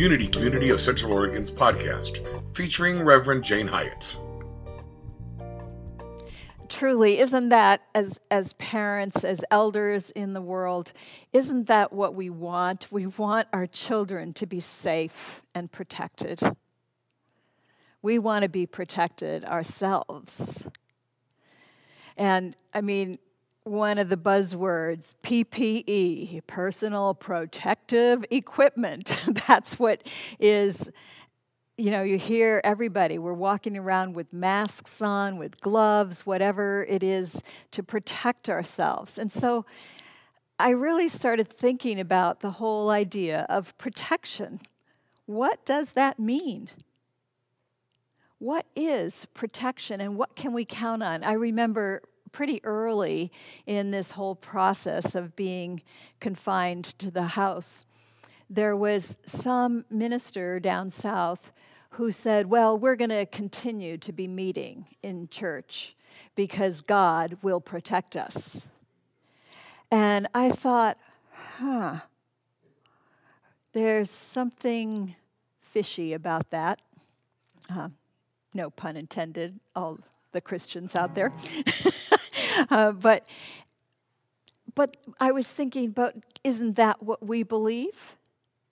Unity Community of Central Oregon's podcast, featuring Reverend Jane Hyatt. Truly, isn't that, as, as parents, as elders in the world, isn't that what we want? We want our children to be safe and protected. We want to be protected ourselves. And I mean, one of the buzzwords PPE, personal protective equipment. That's what is, you know, you hear everybody. We're walking around with masks on, with gloves, whatever it is to protect ourselves. And so I really started thinking about the whole idea of protection. What does that mean? What is protection and what can we count on? I remember pretty early in this whole process of being confined to the house. There was some minister down south who said, Well, we're going to continue to be meeting in church because God will protect us. And I thought, huh, there's something fishy about that. Uh, no pun intended, all the Christians out there. uh, but, but I was thinking, but isn't that what we believe?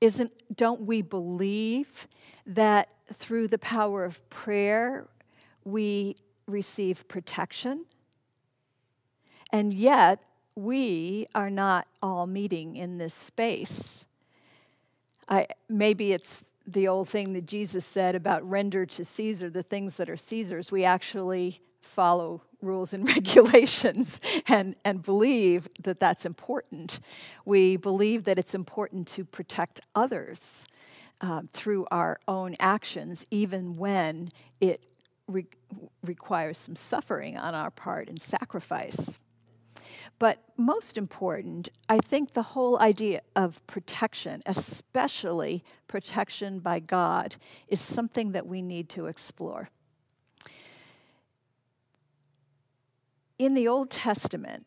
Isn't, don't we believe that through the power of prayer we receive protection? And yet, we are not all meeting in this space. I, maybe it's the old thing that Jesus said about render to Caesar the things that are Caesar's. We actually follow rules and regulations and, and believe that that's important. We believe that it's important to protect others um, through our own actions, even when it re- requires some suffering on our part and sacrifice. But most important, I think the whole idea of protection, especially protection by God, is something that we need to explore. In the Old Testament,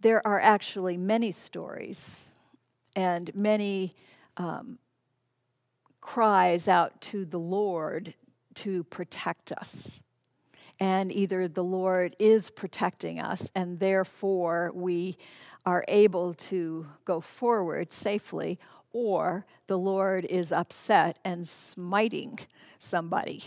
there are actually many stories and many um, cries out to the Lord to protect us and either the Lord is protecting us, and therefore we are able to go forward safely, or the Lord is upset and smiting somebody.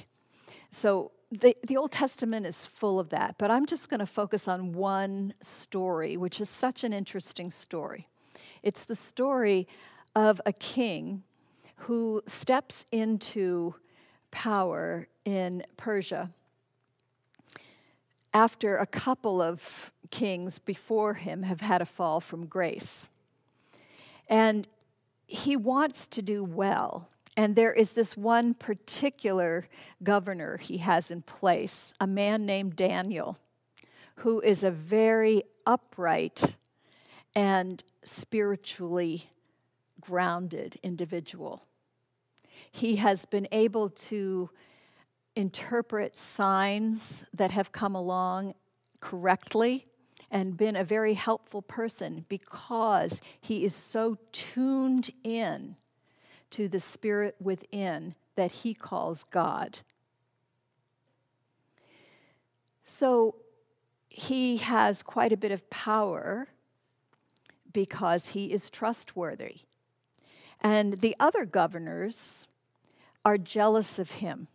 So the, the Old Testament is full of that, but I'm just going to focus on one story, which is such an interesting story. It's the story of a king who steps into power in Persia after a couple of kings before him have had a fall from grace. And he wants to do well. And there is this one particular governor he has in place, a man named Daniel, who is a very upright and spiritually grounded individual. He has been able to interpret signs that have come along correctly and been a very helpful person because he is so tuned in to the spirit within that he calls God. So he has quite a bit of power because he is trustworthy. And the other governors are jealous of him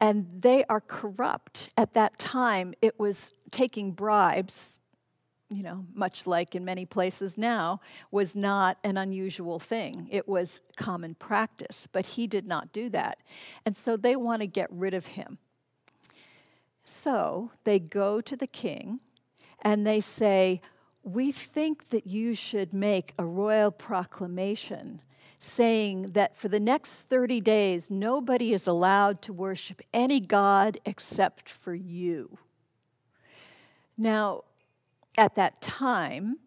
and they are corrupt. At that time, it was taking bribes, you know, much like in many places now, was not an unusual thing. It was common practice, but he did not do that. And so they want to get rid of him. So they go to the king and they say, We think that you should make a royal proclamation saying that for the next 30 days, nobody is allowed to worship any God except for you. Now, at that time,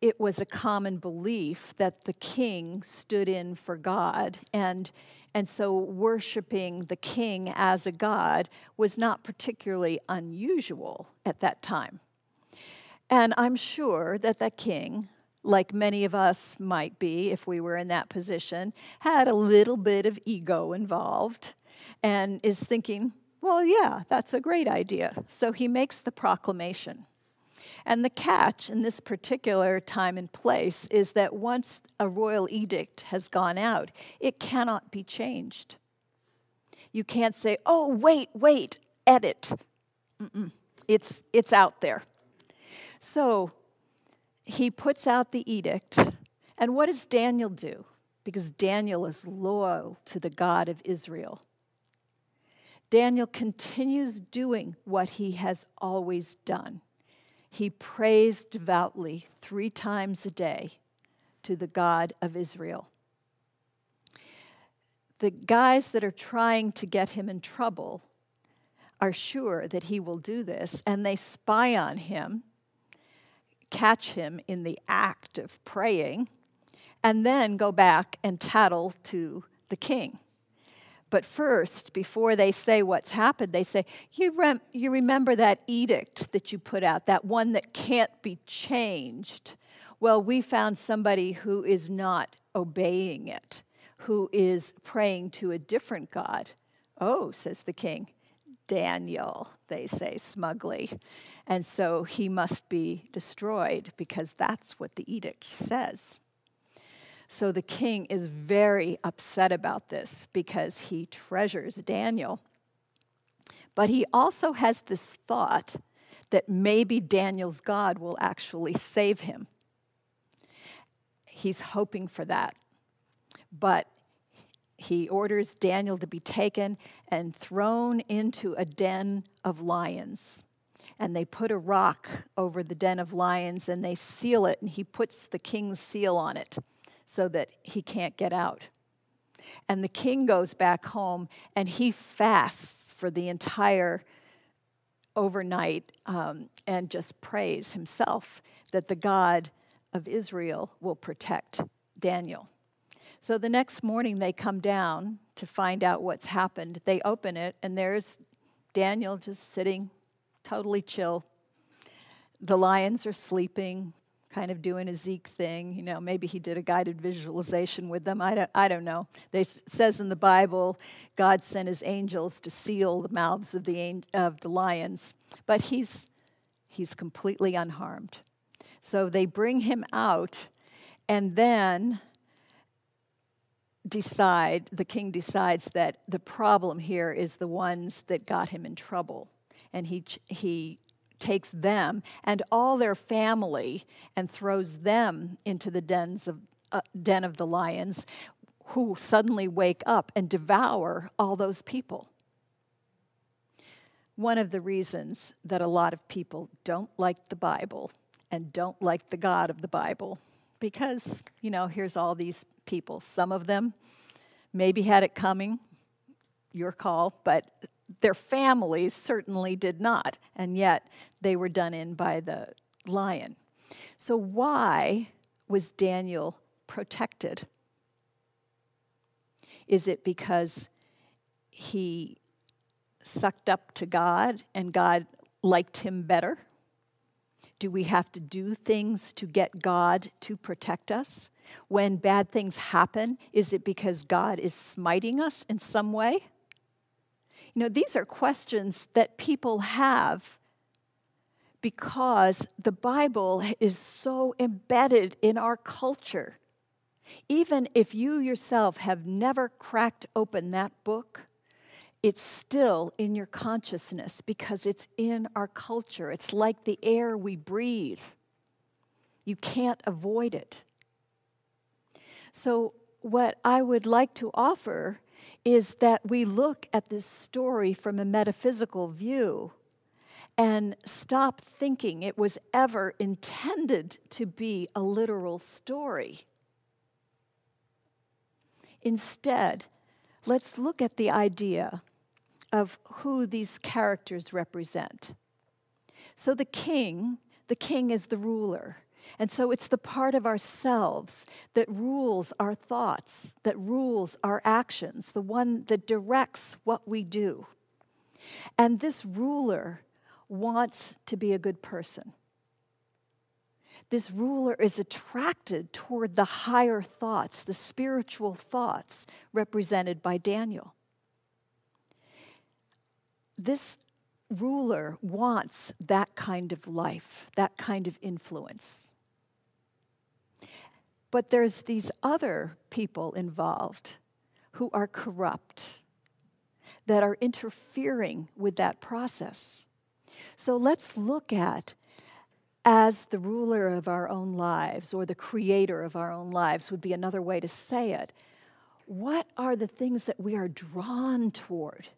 it was a common belief that the king stood in for God, and, and so worshiping the king as a god was not particularly unusual at that time. And I'm sure that the king like many of us might be if we were in that position, had a little bit of ego involved and is thinking, well, yeah, that's a great idea. So he makes the proclamation. And the catch in this particular time and place is that once a royal edict has gone out, it cannot be changed. You can't say, oh, wait, wait, edit. Mm-mm. It's, it's out there. So he puts out the edict. And what does Daniel do? Because Daniel is loyal to the God of Israel. Daniel continues doing what he has always done. He prays devoutly three times a day to the God of Israel. The guys that are trying to get him in trouble are sure that he will do this, and they spy on him, catch him in the act of praying, and then go back and tattle to the king. But first, before they say what's happened, they say, you, rem- you remember that edict that you put out, that one that can't be changed? Well, we found somebody who is not obeying it, who is praying to a different God. Oh, says the king. Daniel, they say smugly. And so he must be destroyed because that's what the edict says. So the king is very upset about this because he treasures Daniel. But he also has this thought that maybe Daniel's God will actually save him. He's hoping for that. But he orders Daniel to be taken and thrown into a den of lions. And they put a rock over the den of lions and they seal it, and he puts the king's seal on it so that he can't get out. And the king goes back home and he fasts for the entire overnight um, and just prays himself that the God of Israel will protect Daniel. So the next morning they come down to find out what's happened. They open it and there's Daniel just sitting totally chill. The lions are sleeping kind of doing a Zeke thing. You know, maybe he did a guided visualization with them. I don't, I don't know. It says in the Bible, God sent his angels to seal the mouths of the, of the lions, but he's, he's completely unharmed. So they bring him out, and then decide, the king decides that the problem here is the ones that got him in trouble. And he, he takes them and all their family and throws them into the dens of, uh, den of the lions, who suddenly wake up and devour all those people. One of the reasons that a lot of people don't like the Bible and don't like the God of the Bible, because, you know, here's all these people. Some of them maybe had it coming, your call, but their families certainly did not, and yet they were done in by the lion. So, why was Daniel protected? Is it because he sucked up to God and God liked him better? Do we have to do things to get God to protect us? When bad things happen, is it because God is smiting us in some way? You know, these are questions that people have because the Bible is so embedded in our culture. Even if you yourself have never cracked open that book, it's still in your consciousness because it's in our culture. It's like the air we breathe. You can't avoid it. So, what I would like to offer is that we look at this story from a metaphysical view and stop thinking it was ever intended to be a literal story. Instead, let's look at the idea of who these characters represent. So, the king, the king is the ruler. And so it's the part of ourselves that rules our thoughts, that rules our actions, the one that directs what we do. And this ruler wants to be a good person. this ruler is attracted toward the higher thoughts, the spiritual thoughts represented by Daniel. This ruler wants that kind of life, that kind of influence. But there's these other people involved who are corrupt, that are interfering with that process. So let's look at as the ruler of our own lives or the creator of our own lives would be another way to say it. What are the things that we are drawn toward?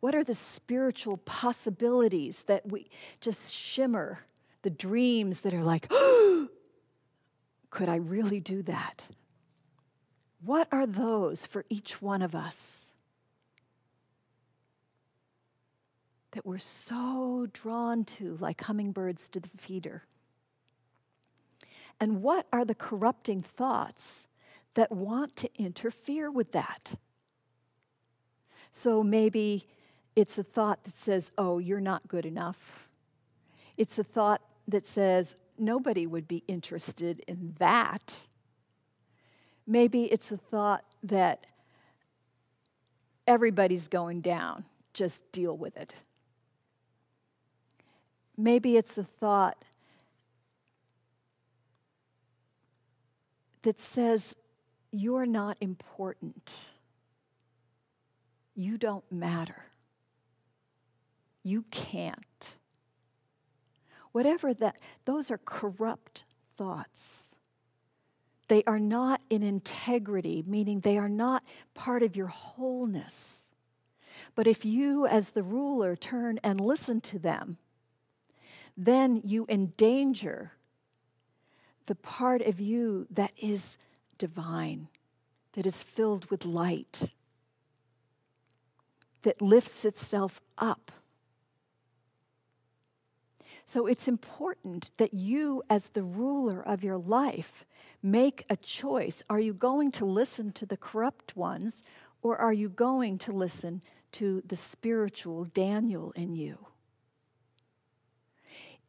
What are the spiritual possibilities that we just shimmer, the dreams that are like, oh, could I really do that? What are those for each one of us that we're so drawn to, like hummingbirds to the feeder? And what are the corrupting thoughts that want to interfere with that? So maybe it's a thought that says, oh, you're not good enough. It's a thought that says, nobody would be interested in that. Maybe it's a thought that everybody's going down, just deal with it. Maybe it's a thought that says, You're not important. You don't matter. You can't. Whatever that, those are corrupt thoughts. They are not in integrity, meaning they are not part of your wholeness. But if you, as the ruler, turn and listen to them, then you endanger the part of you that is divine, that is filled with light, that lifts itself up so it's important that you, as the ruler of your life, make a choice. Are you going to listen to the corrupt ones, or are you going to listen to the spiritual Daniel in you?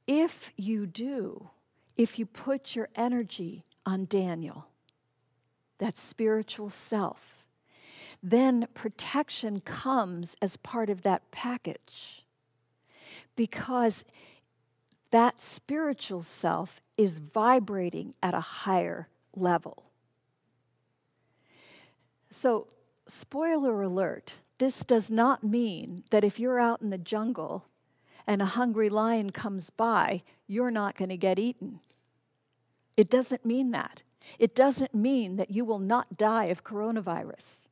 If you do, if you put your energy on Daniel, that spiritual self, then protection comes as part of that package. Because that spiritual self is vibrating at a higher level. So, spoiler alert this does not mean that if you're out in the jungle and a hungry lion comes by, you're not going to get eaten. It doesn't mean that. It doesn't mean that you will not die of coronavirus.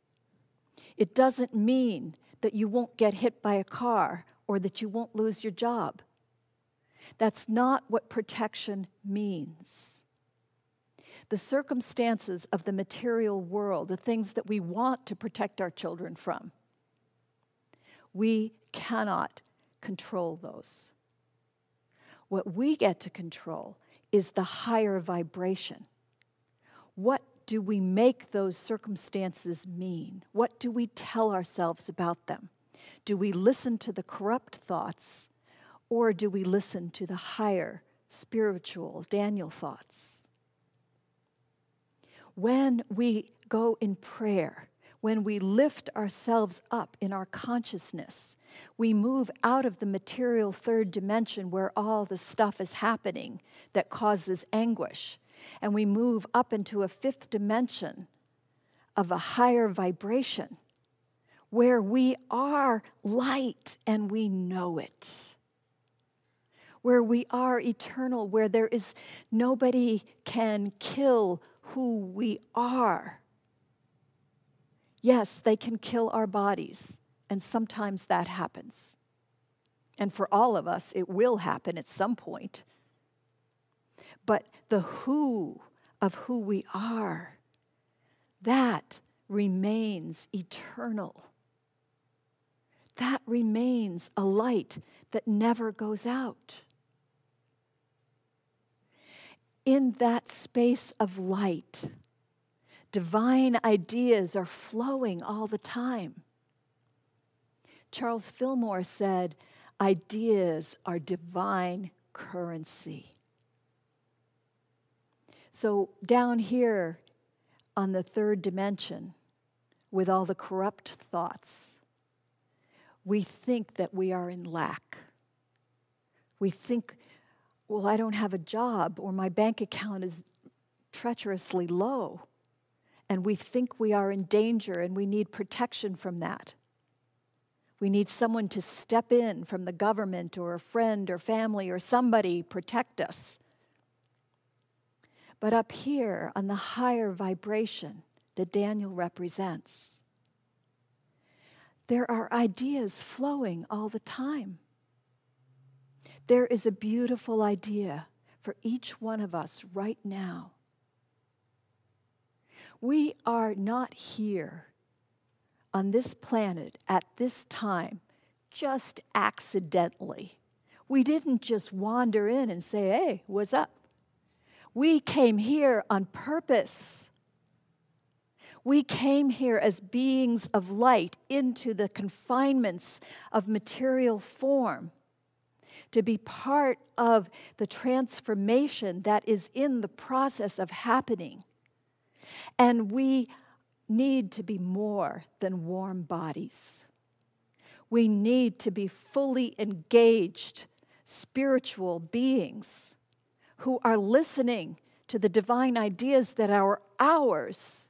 It doesn't mean that you won't get hit by a car or that you won't lose your job. That's not what protection means. The circumstances of the material world, the things that we want to protect our children from, we cannot control those. What we get to control is the higher vibration. What do we make those circumstances mean? What do we tell ourselves about them? Do we listen to the corrupt thoughts or do we listen to the higher spiritual Daniel thoughts? When we go in prayer, when we lift ourselves up in our consciousness, we move out of the material third dimension where all the stuff is happening that causes anguish, and we move up into a fifth dimension of a higher vibration where we are light and we know it where we are eternal, where there is nobody can kill who we are. Yes, they can kill our bodies, and sometimes that happens. And for all of us, it will happen at some point. But the who of who we are, that remains eternal. That remains a light that never goes out in that space of light, divine ideas are flowing all the time. Charles Fillmore said, Ideas are divine currency. So, down here on the third dimension, with all the corrupt thoughts, we think that we are in lack. We think, well, I don't have a job, or my bank account is treacherously low. And we think we are in danger and we need protection from that. We need someone to step in from the government or a friend or family or somebody protect us. But up here on the higher vibration that Daniel represents, there are ideas flowing all the time. There is a beautiful idea for each one of us right now. We are not here on this planet at this time just accidentally. We didn't just wander in and say, hey, what's up? We came here on purpose. We came here as beings of light into the confinements of material form to be part of the transformation that is in the process of happening. And we need to be more than warm bodies. We need to be fully engaged spiritual beings who are listening to the divine ideas that are ours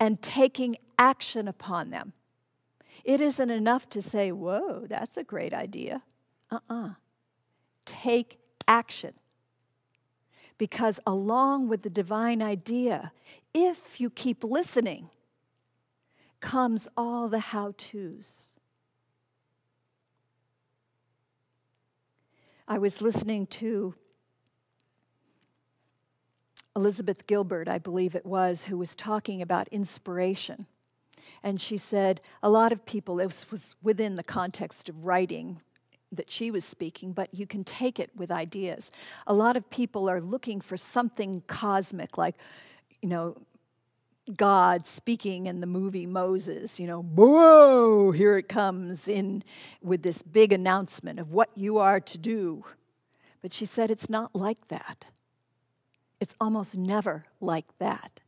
and taking action upon them. It isn't enough to say, Whoa, that's a great idea. Uh uh-uh. uh Take action. Because along with the divine idea if you keep listening, comes all the how to's. I was listening to Elizabeth Gilbert, I believe it was, who was talking about inspiration. And she said a lot of people, this was within the context of writing that she was speaking, but you can take it with ideas. A lot of people are looking for something cosmic, like you know, God speaking in the movie Moses, you know, whoa, here it comes in with this big announcement of what you are to do. But she said it's not like that. It's almost never like that.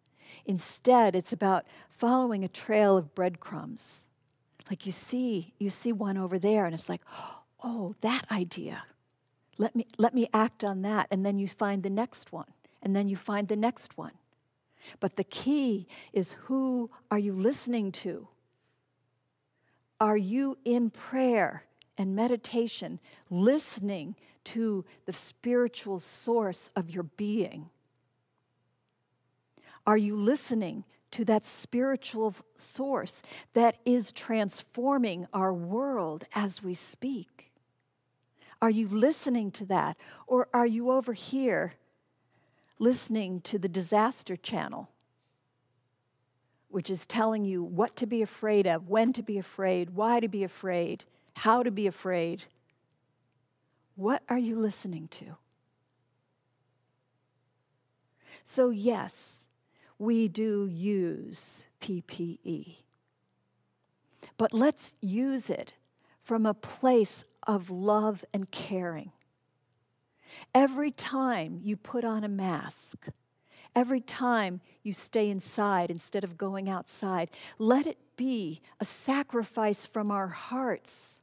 Instead, it's about following a trail of breadcrumbs. Like you see, you see one over there, and it's like, oh, Oh, that idea. Let me, let me act on that. And then you find the next one, and then you find the next one. But the key is who are you listening to? Are you in prayer and meditation listening to the spiritual source of your being? Are you listening to that spiritual source that is transforming our world as we speak? Are you listening to that? Or are you over here listening to the disaster channel, which is telling you what to be afraid of, when to be afraid, why to be afraid, how to be afraid. What are you listening to? So, yes, we do use PPE, but let's use it from a place of love and caring. Every time you put on a mask, every time you stay inside instead of going outside, let it be a sacrifice from our hearts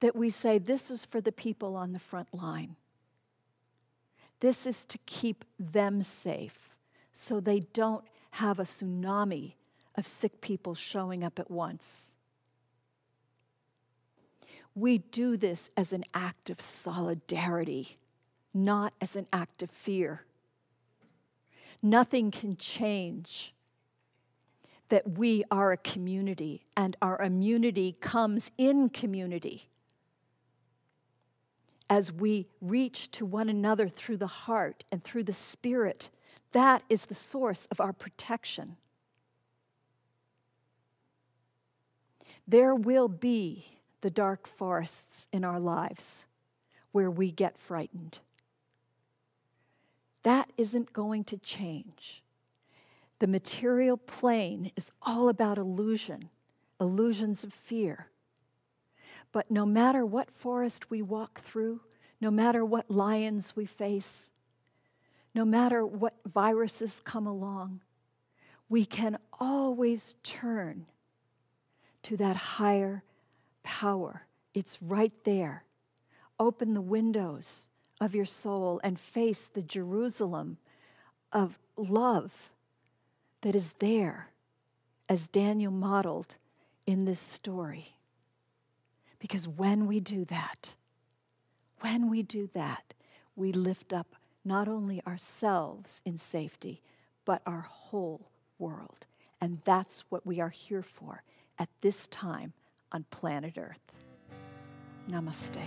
that we say, This is for the people on the front line. This is to keep them safe so they don't have a tsunami of sick people showing up at once. We do this as an act of solidarity, not as an act of fear. Nothing can change that we are a community and our immunity comes in community as we reach to one another through the heart and through the spirit. That is the source of our protection. There will be the dark forests in our lives where we get frightened. That isn't going to change. The material plane is all about illusion, illusions of fear. But no matter what forest we walk through, no matter what lions we face, no matter what viruses come along, we can always turn to that higher power. It's right there. Open the windows of your soul and face the Jerusalem of love that is there, as Daniel modeled in this story. Because when we do that, when we do that, we lift up not only ourselves in safety, but our whole world. And that's what we are here for at this time on planet Earth. Namaste.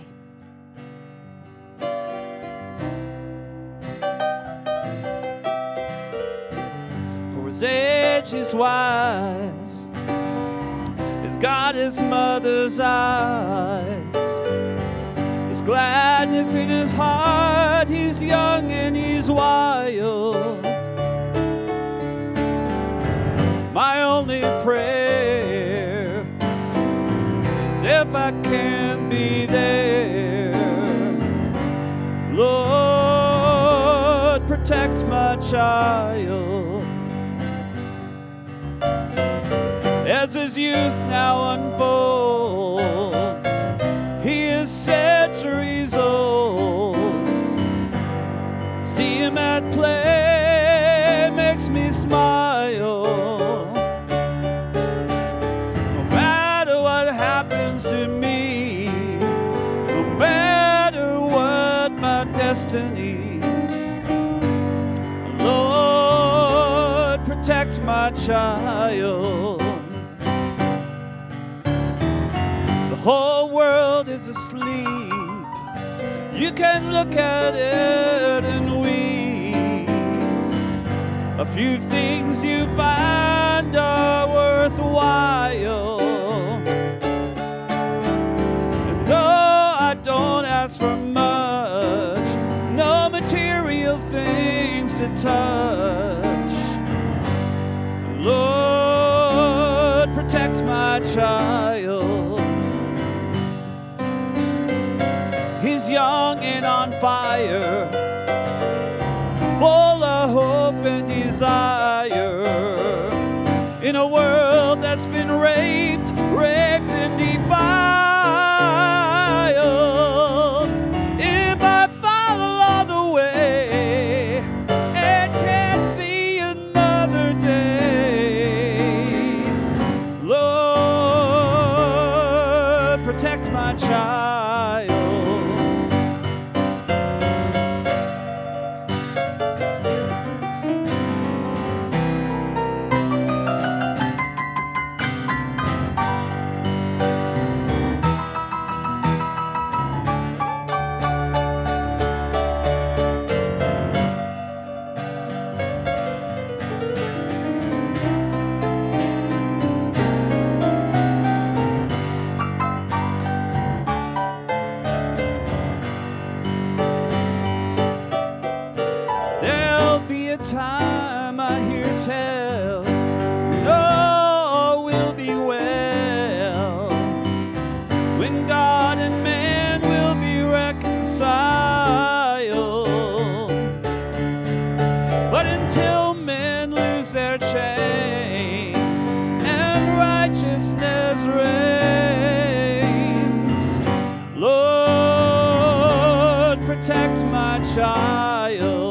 For his age is wise, his God his mother's eyes, his gladness in his heart, he's young and he's wild. My only prayer is if I can be there. Lord, protect my child. As his youth now unfolds, destiny, Lord, protect my child. The whole world is asleep. You can look at it and weep. A few things you find are worthwhile. Touch. Lord, protect my child. He's young and on fire, full of hope and desire. Child.